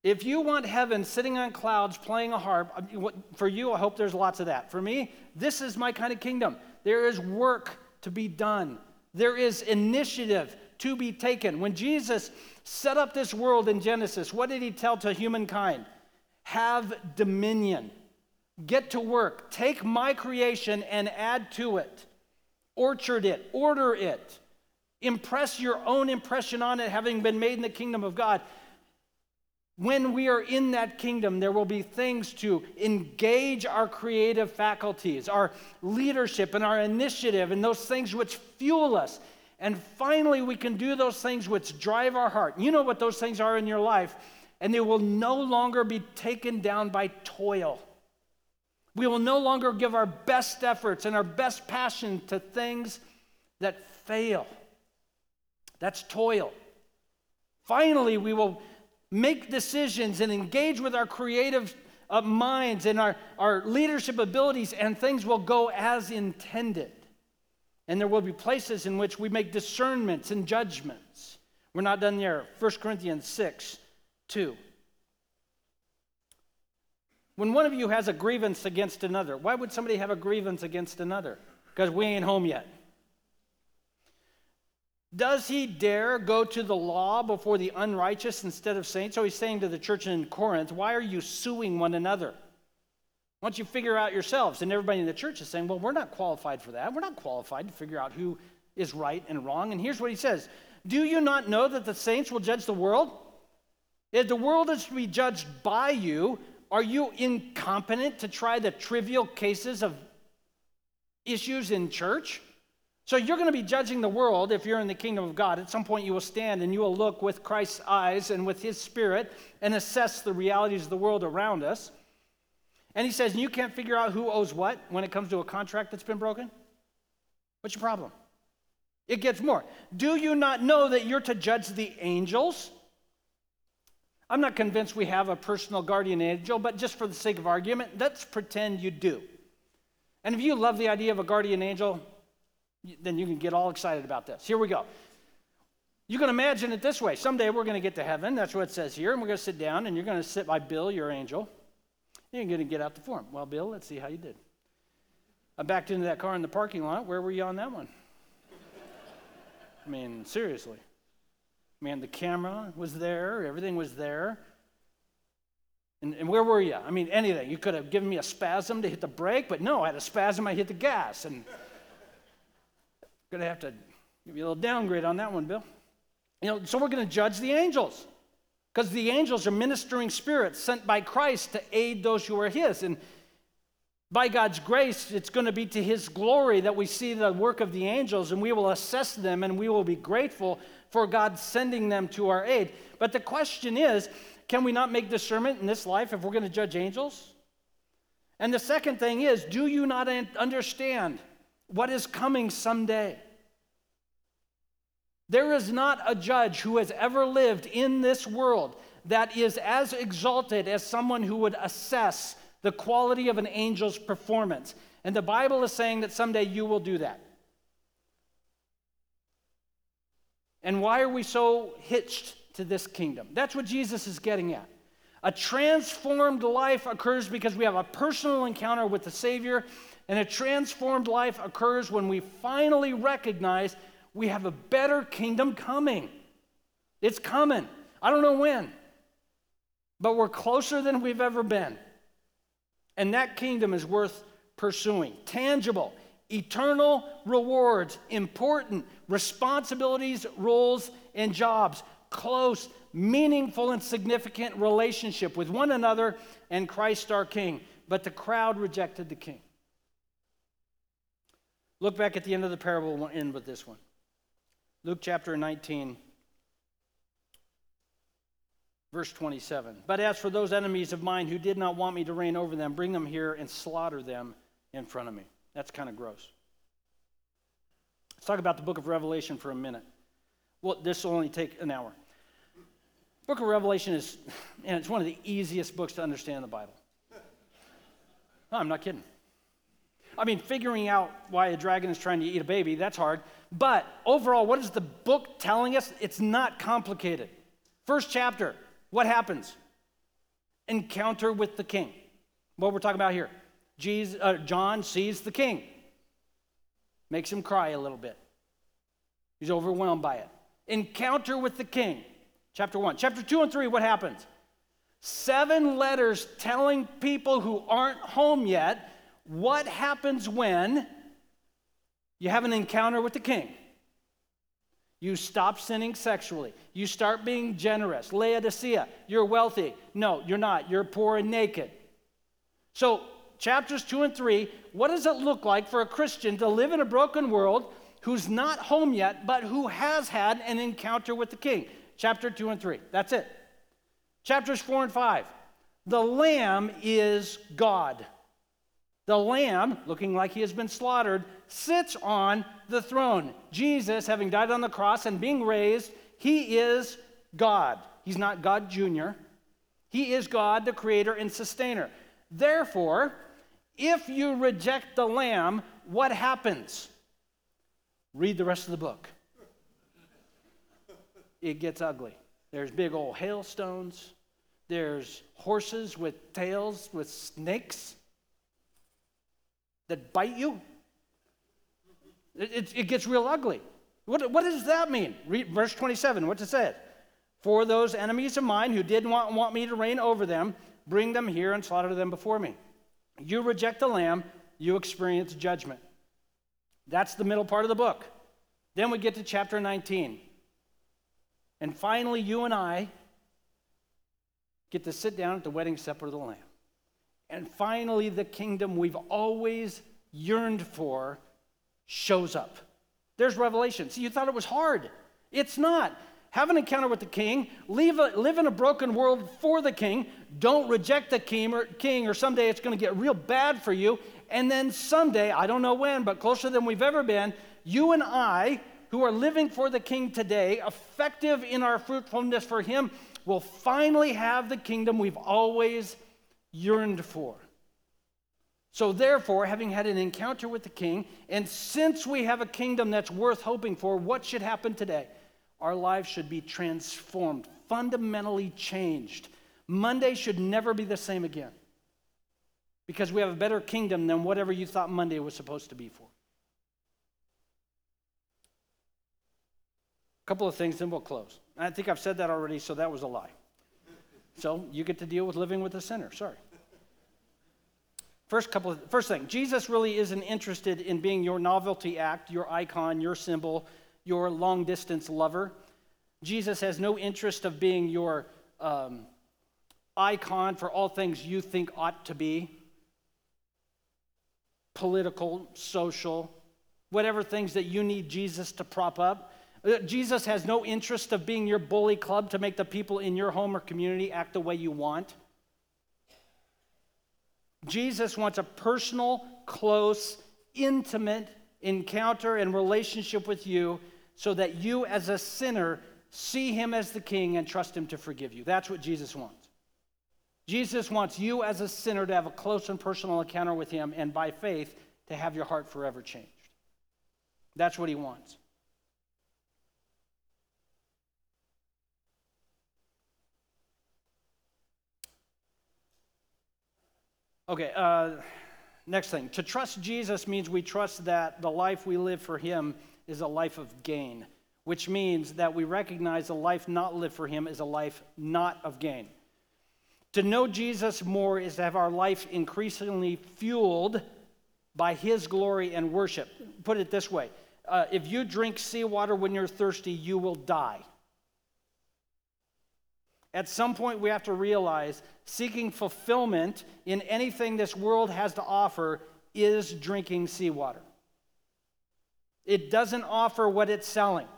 If you want heaven sitting on clouds playing a harp, um, for you, I hope there's lots of that. For me, this is my kind of kingdom. There is work to be done, there is initiative to be taken. When Jesus set up this world in Genesis, what did he tell to humankind? Have dominion. Get to work. Take my creation and add to it. Orchard it. Order it. Impress your own impression on it, having been made in the kingdom of God. When we are in that kingdom, there will be things to engage our creative faculties, our leadership, and our initiative, and those things which fuel us. And finally, we can do those things which drive our heart. You know what those things are in your life, and they will no longer be taken down by toil. We will no longer give our best efforts and our best passion to things that fail. That's toil. Finally, we will make decisions and engage with our creative uh, minds and our, our leadership abilities, and things will go as intended. And there will be places in which we make discernments and judgments. We're not done there. 1 Corinthians 6 2. When one of you has a grievance against another, why would somebody have a grievance against another? Because we ain't home yet. Does he dare go to the law before the unrighteous instead of saints? So he's saying to the church in Corinth, Why are you suing one another? Once you figure out yourselves? And everybody in the church is saying, Well, we're not qualified for that. We're not qualified to figure out who is right and wrong. And here's what he says Do you not know that the saints will judge the world? If the world is to be judged by you, are you incompetent to try the trivial cases of issues in church? So you're going to be judging the world if you're in the kingdom of God. At some point, you will stand and you will look with Christ's eyes and with his spirit and assess the realities of the world around us. And he says, You can't figure out who owes what when it comes to a contract that's been broken? What's your problem? It gets more. Do you not know that you're to judge the angels? I'm not convinced we have a personal guardian angel, but just for the sake of argument, let's pretend you do. And if you love the idea of a guardian angel, then you can get all excited about this. Here we go. You can imagine it this way. Someday we're going to get to heaven. That's what it says here. And we're going to sit down, and you're going to sit by Bill, your angel. You're going to get out the form. Well, Bill, let's see how you did. I backed into that car in the parking lot. Where were you on that one? I mean, seriously. Man, the camera was there, everything was there. And, and, where were you? I mean, anything. You could have given me a spasm to hit the brake, but no, I had a spasm, I hit the gas. And I'm gonna have to give you a little downgrade on that one, Bill. You know, so we're gonna judge the angels. Because the angels are ministering spirits sent by Christ to aid those who are his. And by God's grace, it's going to be to his glory that we see the work of the angels and we will assess them and we will be grateful for God sending them to our aid. But the question is can we not make discernment in this life if we're going to judge angels? And the second thing is do you not understand what is coming someday? There is not a judge who has ever lived in this world that is as exalted as someone who would assess the quality of an angel's performance. And the Bible is saying that someday you will do that. And why are we so hitched to this kingdom? That's what Jesus is getting at. A transformed life occurs because we have a personal encounter with the Savior, and a transformed life occurs when we finally recognize we have a better kingdom coming. It's coming. I don't know when, but we're closer than we've ever been. And that kingdom is worth pursuing. Tangible, eternal rewards, important responsibilities, roles, and jobs, close, meaningful, and significant relationship with one another and Christ our King. But the crowd rejected the king. Look back at the end of the parable, we'll end with this one. Luke chapter 19, verse 27. But as for those enemies of mine who did not want me to reign over them, bring them here and slaughter them in front of me. That's kind of gross. Let's talk about the book of Revelation for a minute. Well, this will only take an hour. Book of Revelation is, and it's one of the easiest books to understand in the Bible. No, I'm not kidding. I mean, figuring out why a dragon is trying to eat a baby, that's hard. But overall, what is the book telling us? It's not complicated. First chapter, what happens? Encounter with the king. What we're talking about here. Jesus, uh, John sees the king, makes him cry a little bit. He's overwhelmed by it. Encounter with the king, chapter 1. Chapter 2 and 3, what happens? Seven letters telling people who aren't home yet what happens when you have an encounter with the king. You stop sinning sexually. You start being generous. Laodicea, you're wealthy. No, you're not. You're poor and naked. So chapters 2 and 3, what does it look like for a Christian to live in a broken world who's not home yet, but who has had an encounter with the king? Chapter 2 and 3. That's it. Chapters 4 and 5. The Lamb is God. The Lamb, looking like he has been slaughtered, sits on the throne. Jesus, having died on the cross and being raised, he is God. He's not God Jr., he is God, the creator and sustainer. Therefore, if you reject the lamb, what happens? Read the rest of the book. It gets ugly. There's big old hailstones. There's horses with tails with snakes that bite you. It, it, it gets real ugly. What, what does that mean? Read verse 27. What's it say? For those enemies of mine who did not want me to reign over them, bring them here and slaughter them before me. You reject the lamb, you experience judgment. That's the middle part of the book. Then we get to chapter 19. And finally, you and I get to sit down at the wedding supper of the Lamb. And finally, the kingdom we've always yearned for shows up. There's revelation. See, you thought it was hard. It's not. Have an encounter with the king, leave a, live in a broken world for the king, don't reject the king or, king, or someday it's going to get real bad for you. And then someday, I don't know when, but closer than we've ever been, you and I, who are living for the king today, effective in our fruitfulness for him, will finally have the kingdom we've always yearned for. So, therefore, having had an encounter with the king, and since we have a kingdom that's worth hoping for, what should happen today? Our lives should be transformed, fundamentally changed. Monday should never be the same again because we have a better kingdom than whatever you thought Monday was supposed to be for. A couple of things, then we'll close. I think I've said that already, so that was a lie. So you get to deal with living with a sinner. Sorry. First couple of, first thing, Jesus really isn't interested in being your novelty act, your icon, your symbol, your long distance lover. Jesus has no interest of being your um, icon for all things you think ought to be political, social, whatever things that you need Jesus to prop up. Uh, Jesus has no interest of being your bully club to make the people in your home or community act the way you want. Jesus wants a personal, close, intimate encounter and relationship with you so that you, as a sinner, see him as the king and trust him to forgive you. That's what Jesus wants. Jesus wants you, as a sinner, to have a close and personal encounter with him and by faith to have your heart forever changed. That's what he wants. Okay, uh, next thing. To trust Jesus means we trust that the life we live for Him is a life of gain, which means that we recognize a life not lived for Him is a life not of gain. To know Jesus more is to have our life increasingly fueled by His glory and worship. Put it this way uh, if you drink seawater when you're thirsty, you will die. At some point, we have to realize seeking fulfillment in anything this world has to offer is drinking seawater. It doesn't offer what it's selling.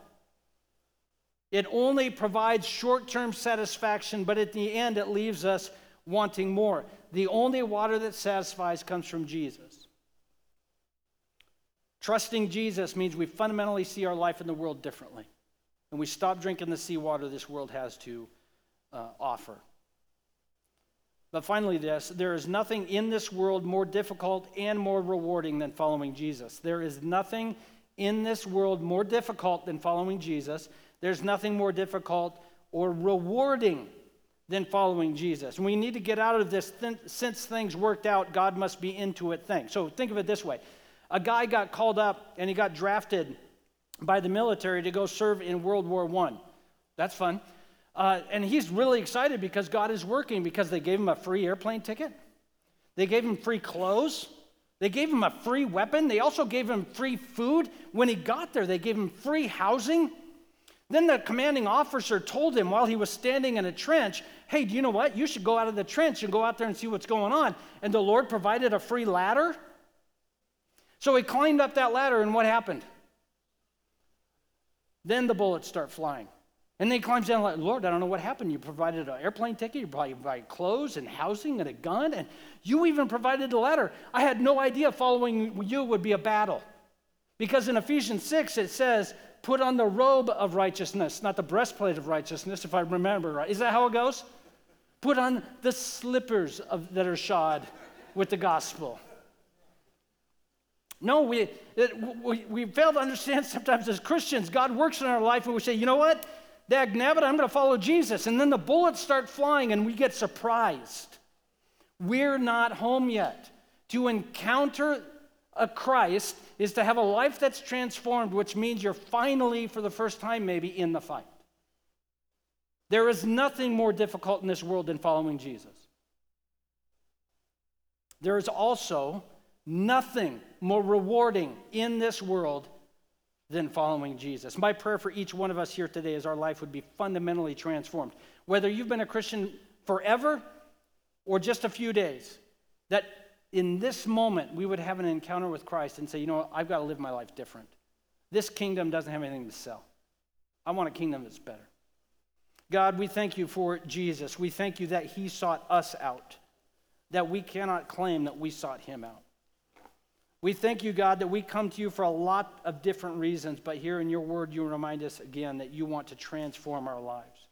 It only provides short term satisfaction, but at the end, it leaves us wanting more. The only water that satisfies comes from Jesus. Trusting Jesus means we fundamentally see our life in the world differently. And we stop drinking the seawater this world has to uh, offer. But finally, this there is nothing in this world more difficult and more rewarding than following Jesus. There is nothing in this world more difficult than following Jesus. There's nothing more difficult or rewarding than following Jesus. And we need to get out of this th- since things worked out, God must be into it thing. So think of it this way a guy got called up and he got drafted by the military to go serve in World War I. That's fun. Uh, and he's really excited because God is working because they gave him a free airplane ticket. They gave him free clothes. They gave him a free weapon. They also gave him free food. When he got there, they gave him free housing. Then the commanding officer told him while he was standing in a trench, Hey, do you know what? You should go out of the trench and go out there and see what's going on. And the Lord provided a free ladder. So he climbed up that ladder, and what happened? Then the bullets start flying. And then he climbs down like, Lord, I don't know what happened. You provided an airplane ticket, you provided clothes and housing and a gun, and you even provided a ladder. I had no idea following you would be a battle. Because in Ephesians 6, it says, put on the robe of righteousness, not the breastplate of righteousness, if I remember right. Is that how it goes? Put on the slippers of, that are shod with the gospel. No, we, it, we, we fail to understand sometimes as Christians, God works in our life and we say, you know what? Dag nabbit, I'm going to follow Jesus. And then the bullets start flying and we get surprised. We're not home yet. To encounter a Christ is to have a life that's transformed, which means you're finally, for the first time maybe, in the fight. There is nothing more difficult in this world than following Jesus. There is also nothing more rewarding in this world than following Jesus. My prayer for each one of us here today is our life would be fundamentally transformed. Whether you've been a Christian forever or just a few days, that in this moment we would have an encounter with Christ and say, you know what, I've got to live my life different. This kingdom doesn't have anything to sell. I want a kingdom that's better. God, we thank you for Jesus. We thank you that he sought us out, that we cannot claim that we sought him out. We thank you, God, that we come to you for a lot of different reasons, but here in your word, you remind us again that you want to transform our lives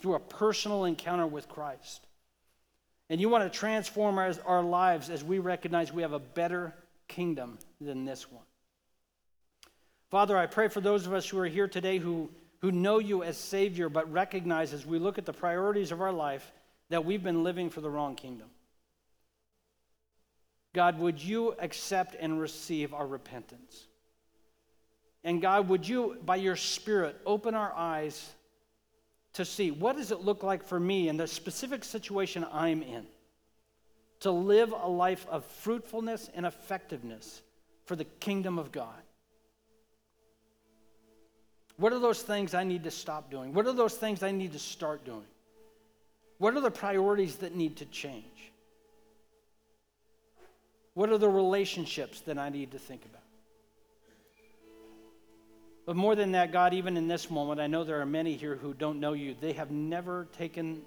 through a personal encounter with Christ. And you want to transform our, our lives as we recognize we have a better kingdom than this one. Father, I pray for those of us who are here today who, who know you as Savior, but recognize as we look at the priorities of our life that we've been living for the wrong kingdom. God, would you accept and receive our repentance? And God, would you, by your Spirit, open our eyes to see what does it look like for me in the specific situation I'm in to live a life of fruitfulness and effectiveness for the kingdom of God? What are those things I need to stop doing? What are those things I need to start doing? What are the priorities that need to change? What are the relationships that I need to think about? But more than that, God, even in this moment, I know there are many here who don't know you. They have never taken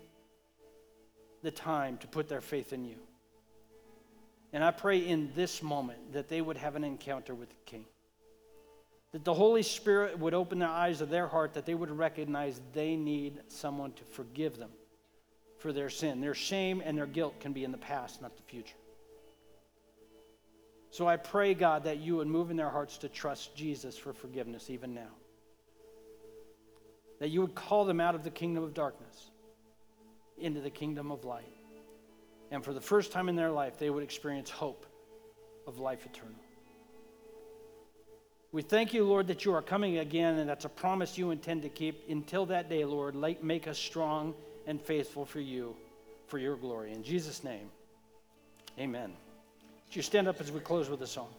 the time to put their faith in you. And I pray in this moment that they would have an encounter with the King. That the Holy Spirit would open the eyes of their heart, that they would recognize they need someone to forgive them for their sin. Their shame and their guilt can be in the past, not the future. So I pray, God, that you would move in their hearts to trust Jesus for forgiveness even now. That you would call them out of the kingdom of darkness into the kingdom of light. And for the first time in their life, they would experience hope of life eternal. We thank you, Lord, that you are coming again, and that's a promise you intend to keep. Until that day, Lord, make us strong and faithful for you, for your glory. In Jesus' name, amen. You stand up as we close with a song?